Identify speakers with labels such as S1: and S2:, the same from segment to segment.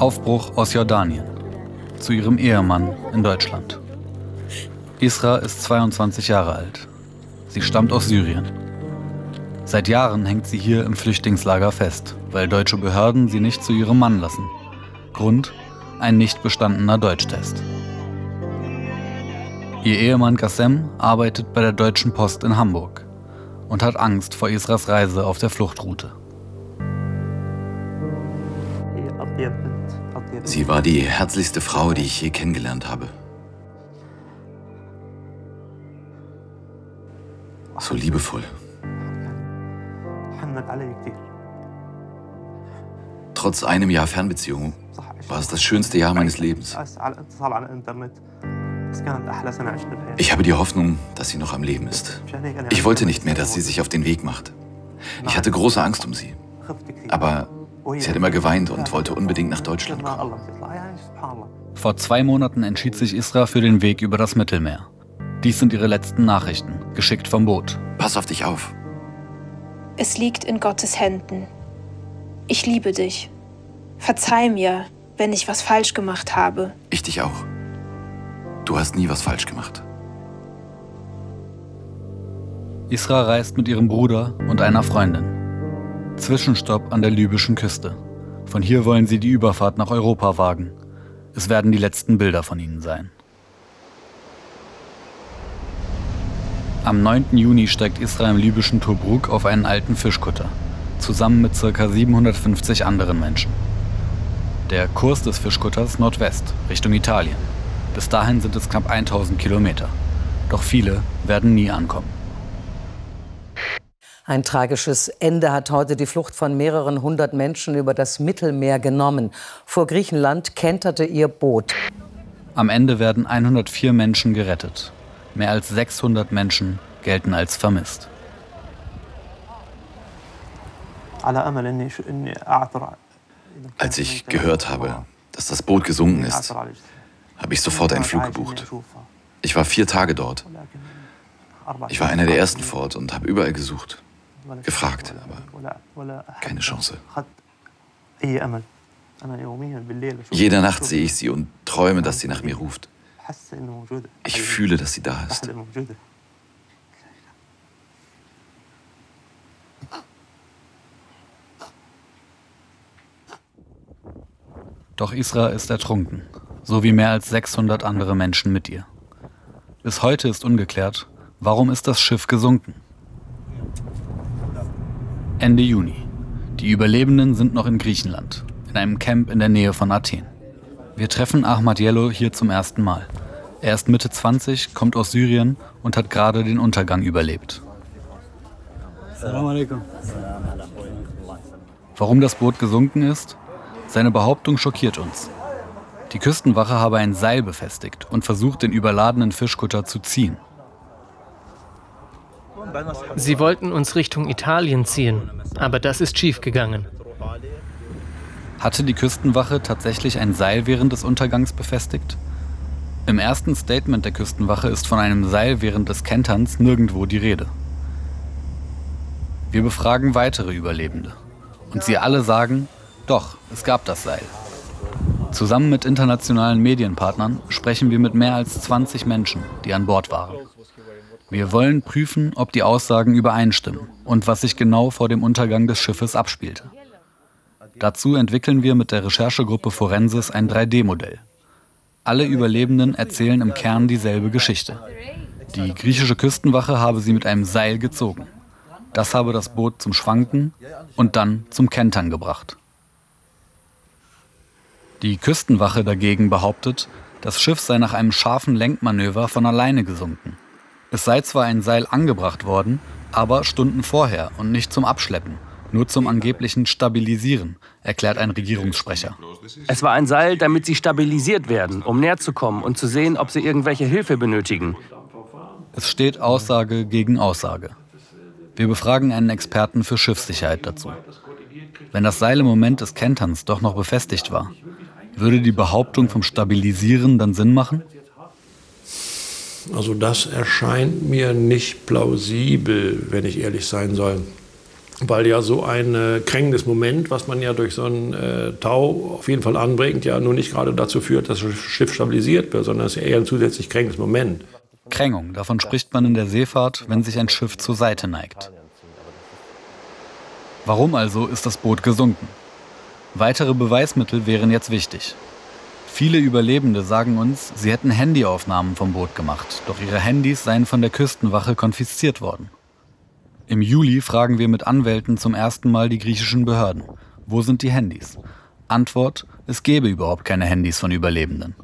S1: Aufbruch aus Jordanien zu ihrem Ehemann in Deutschland. Isra ist 22 Jahre alt. Sie stammt aus Syrien. Seit Jahren hängt sie hier im Flüchtlingslager fest, weil deutsche Behörden sie nicht zu ihrem Mann lassen. Grund? Ein nicht bestandener Deutschtest. Ihr Ehemann Qassem arbeitet bei der Deutschen Post in Hamburg und hat Angst vor Isras Reise auf der Fluchtroute.
S2: Sie war die herzlichste Frau, die ich je kennengelernt habe. So liebevoll. Trotz einem Jahr Fernbeziehung war es das schönste Jahr meines Lebens. Ich habe die Hoffnung, dass sie noch am Leben ist. Ich wollte nicht mehr, dass sie sich auf den Weg macht. Ich hatte große Angst um sie. Aber sie hat immer geweint und wollte unbedingt nach Deutschland kommen.
S1: Vor zwei Monaten entschied sich Isra für den Weg über das Mittelmeer. Dies sind ihre letzten Nachrichten, geschickt vom Boot.
S2: Pass auf dich auf.
S3: Es liegt in Gottes Händen. Ich liebe dich. Verzeih mir, wenn ich was falsch gemacht habe.
S2: Ich dich auch. Du hast nie was falsch gemacht.
S1: Isra reist mit ihrem Bruder und einer Freundin. Zwischenstopp an der libyschen Küste. Von hier wollen sie die Überfahrt nach Europa wagen. Es werden die letzten Bilder von ihnen sein. Am 9. Juni steigt Isra im libyschen Tobruk auf einen alten Fischkutter, zusammen mit ca. 750 anderen Menschen. Der Kurs des Fischkutters Nordwest, Richtung Italien. Bis dahin sind es knapp 1000 Kilometer. Doch viele werden nie ankommen.
S4: Ein tragisches Ende hat heute die Flucht von mehreren hundert Menschen über das Mittelmeer genommen. Vor Griechenland kenterte ihr Boot.
S1: Am Ende werden 104 Menschen gerettet. Mehr als 600 Menschen gelten als vermisst.
S2: Als ich gehört habe, dass das Boot gesunken ist, habe ich sofort einen Flug gebucht. Ich war vier Tage dort. Ich war einer der ersten vor Ort und habe überall gesucht, gefragt, aber keine Chance. Jede Nacht sehe ich sie und träume, dass sie nach mir ruft. Ich fühle, dass sie da ist.
S1: Doch Isra ist ertrunken so wie mehr als 600 andere Menschen mit ihr. Bis heute ist ungeklärt, warum ist das Schiff gesunken. Ende Juni. Die Überlebenden sind noch in Griechenland, in einem Camp in der Nähe von Athen. Wir treffen Ahmad Yello hier zum ersten Mal. Er ist Mitte 20, kommt aus Syrien und hat gerade den Untergang überlebt. Warum das Boot gesunken ist? Seine Behauptung schockiert uns. Die Küstenwache habe ein Seil befestigt und versucht, den überladenen Fischkutter zu ziehen.
S5: Sie wollten uns Richtung Italien ziehen, aber das ist schiefgegangen.
S1: Hatte die Küstenwache tatsächlich ein Seil während des Untergangs befestigt? Im ersten Statement der Küstenwache ist von einem Seil während des Kenterns nirgendwo die Rede. Wir befragen weitere Überlebende. Und sie alle sagen, doch, es gab das Seil. Zusammen mit internationalen Medienpartnern sprechen wir mit mehr als 20 Menschen, die an Bord waren. Wir wollen prüfen, ob die Aussagen übereinstimmen und was sich genau vor dem Untergang des Schiffes abspielte. Dazu entwickeln wir mit der Recherchegruppe Forensis ein 3D-Modell. Alle Überlebenden erzählen im Kern dieselbe Geschichte. Die griechische Küstenwache habe sie mit einem Seil gezogen. Das habe das Boot zum Schwanken und dann zum Kentern gebracht. Die Küstenwache dagegen behauptet, das Schiff sei nach einem scharfen Lenkmanöver von alleine gesunken. Es sei zwar ein Seil angebracht worden, aber Stunden vorher und nicht zum Abschleppen, nur zum angeblichen Stabilisieren, erklärt ein Regierungssprecher.
S6: Es war ein Seil, damit sie stabilisiert werden, um näher zu kommen und zu sehen, ob sie irgendwelche Hilfe benötigen.
S1: Es steht Aussage gegen Aussage. Wir befragen einen Experten für Schiffssicherheit dazu. Wenn das Seil im Moment des Kenterns doch noch befestigt war, würde die Behauptung vom Stabilisieren dann Sinn machen?
S7: Also das erscheint mir nicht plausibel, wenn ich ehrlich sein soll. weil ja so ein äh, kränkendes Moment, was man ja durch so einen äh, Tau auf jeden Fall anbringt, ja nur nicht gerade dazu führt, dass das Schiff stabilisiert wird, sondern es ist eher ein zusätzlich kränkendes Moment.
S1: Krängung, davon spricht man in der Seefahrt, wenn sich ein Schiff zur Seite neigt. Warum also ist das Boot gesunken? Weitere Beweismittel wären jetzt wichtig. Viele Überlebende sagen uns, sie hätten Handyaufnahmen vom Boot gemacht, doch ihre Handys seien von der Küstenwache konfisziert worden. Im Juli fragen wir mit Anwälten zum ersten Mal die griechischen Behörden. Wo sind die Handys? Antwort, es gäbe überhaupt keine Handys von Überlebenden.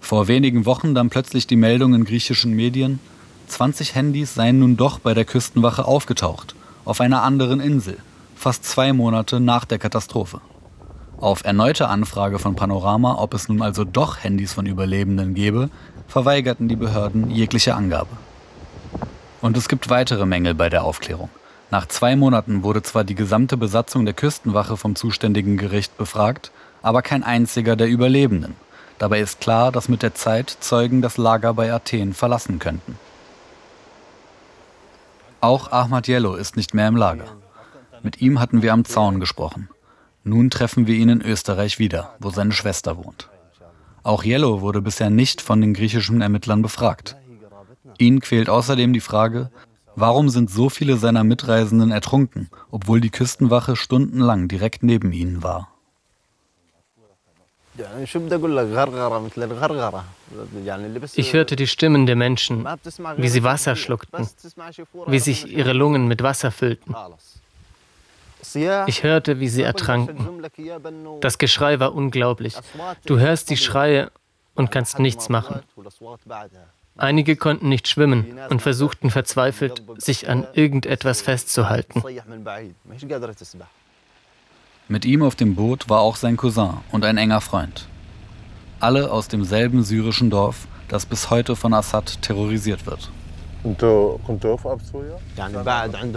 S1: Vor wenigen Wochen dann plötzlich die Meldung in griechischen Medien, 20 Handys seien nun doch bei der Küstenwache aufgetaucht, auf einer anderen Insel, fast zwei Monate nach der Katastrophe. Auf erneute Anfrage von Panorama, ob es nun also doch Handys von Überlebenden gäbe, verweigerten die Behörden jegliche Angabe. Und es gibt weitere Mängel bei der Aufklärung. Nach zwei Monaten wurde zwar die gesamte Besatzung der Küstenwache vom zuständigen Gericht befragt, aber kein einziger der Überlebenden. Dabei ist klar, dass mit der Zeit Zeugen das Lager bei Athen verlassen könnten. Auch Ahmad Yellow ist nicht mehr im Lager. Mit ihm hatten wir am Zaun gesprochen. Nun treffen wir ihn in Österreich wieder, wo seine Schwester wohnt. Auch Yellow wurde bisher nicht von den griechischen Ermittlern befragt. Ihn quält außerdem die Frage, warum sind so viele seiner Mitreisenden ertrunken, obwohl die Küstenwache stundenlang direkt neben ihnen war.
S5: Ich hörte die Stimmen der Menschen, wie sie Wasser schluckten, wie sich ihre Lungen mit Wasser füllten. Ich hörte, wie sie ertranken. Das Geschrei war unglaublich. Du hörst die Schreie und kannst nichts machen. Einige konnten nicht schwimmen und versuchten verzweifelt, sich an irgendetwas festzuhalten.
S1: Mit ihm auf dem Boot war auch sein Cousin und ein enger Freund. Alle aus demselben syrischen Dorf, das bis heute von Assad terrorisiert wird.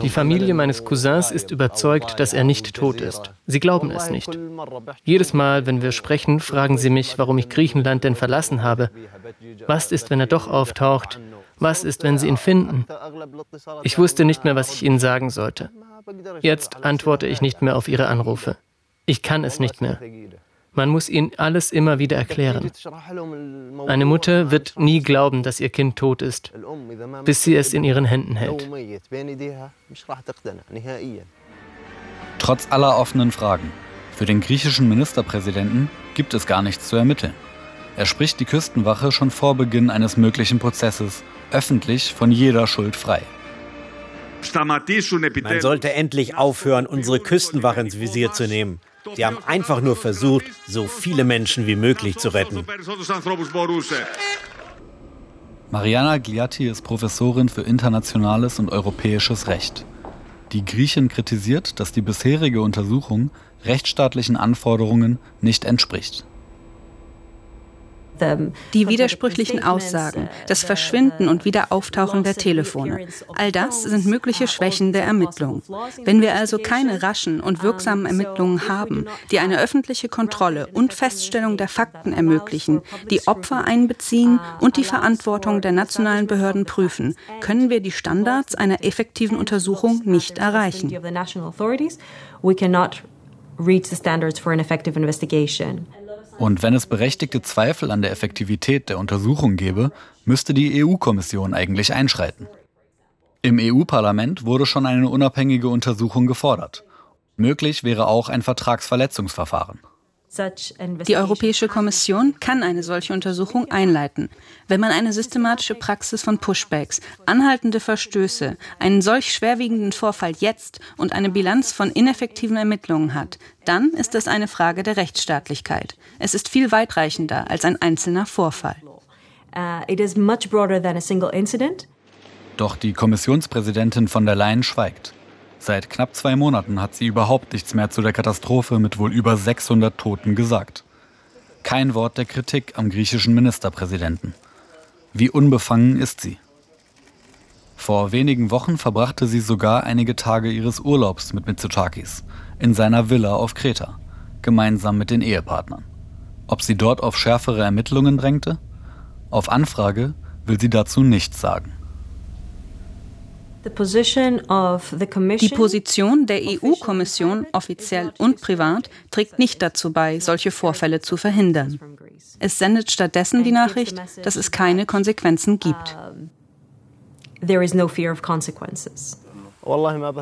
S5: Die Familie meines Cousins ist überzeugt, dass er nicht tot ist. Sie glauben es nicht. Jedes Mal, wenn wir sprechen, fragen sie mich, warum ich Griechenland denn verlassen habe. Was ist, wenn er doch auftaucht? Was ist, wenn sie ihn finden? Ich wusste nicht mehr, was ich ihnen sagen sollte. Jetzt antworte ich nicht mehr auf ihre Anrufe. Ich kann es nicht mehr. Man muss ihnen alles immer wieder erklären. Eine Mutter wird nie glauben, dass ihr Kind tot ist, bis sie es in ihren Händen hält.
S1: Trotz aller offenen Fragen. Für den griechischen Ministerpräsidenten gibt es gar nichts zu ermitteln. Er spricht die Küstenwache schon vor Beginn eines möglichen Prozesses öffentlich von jeder Schuld frei.
S8: Man sollte endlich aufhören, unsere Küstenwache ins Visier zu nehmen. Die haben einfach nur versucht, so viele Menschen wie möglich zu retten.
S1: Mariana Gliatti ist Professorin für internationales und europäisches Recht. Die Griechin kritisiert, dass die bisherige Untersuchung rechtsstaatlichen Anforderungen nicht entspricht.
S9: Die widersprüchlichen Aussagen, das Verschwinden und Wiederauftauchen der Telefone, all das sind mögliche Schwächen der Ermittlung. Wenn wir also keine raschen und wirksamen Ermittlungen haben, die eine öffentliche Kontrolle und Feststellung der Fakten ermöglichen, die Opfer einbeziehen und die Verantwortung der nationalen Behörden prüfen, können wir die Standards einer effektiven Untersuchung nicht erreichen. We cannot reach the standards for an effective investigation.
S1: Und wenn es berechtigte Zweifel an der Effektivität der Untersuchung gäbe, müsste die EU-Kommission eigentlich einschreiten. Im EU-Parlament wurde schon eine unabhängige Untersuchung gefordert. Möglich wäre auch ein Vertragsverletzungsverfahren.
S9: Die Europäische Kommission kann eine solche Untersuchung einleiten. Wenn man eine systematische Praxis von Pushbacks, anhaltende Verstöße, einen solch schwerwiegenden Vorfall jetzt und eine Bilanz von ineffektiven Ermittlungen hat, dann ist es eine Frage der Rechtsstaatlichkeit. Es ist viel weitreichender als ein einzelner Vorfall. Uh,
S1: Doch die Kommissionspräsidentin von der Leyen schweigt. Seit knapp zwei Monaten hat sie überhaupt nichts mehr zu der Katastrophe mit wohl über 600 Toten gesagt. Kein Wort der Kritik am griechischen Ministerpräsidenten. Wie unbefangen ist sie? Vor wenigen Wochen verbrachte sie sogar einige Tage ihres Urlaubs mit Mitsotakis in seiner Villa auf Kreta, gemeinsam mit den Ehepartnern. Ob sie dort auf schärfere Ermittlungen drängte? Auf Anfrage will sie dazu nichts sagen.
S9: Die Position der EU-Kommission, offiziell und privat, trägt nicht dazu bei, solche Vorfälle zu verhindern. Es sendet stattdessen die Nachricht, dass es keine Konsequenzen gibt.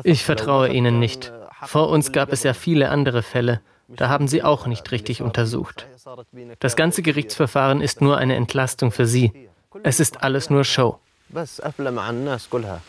S5: Ich vertraue ihnen nicht. Vor uns gab es ja viele andere Fälle. Da haben sie auch nicht richtig untersucht. Das ganze Gerichtsverfahren ist nur eine Entlastung für sie. Es ist alles nur Show. بس قافله مع الناس كلها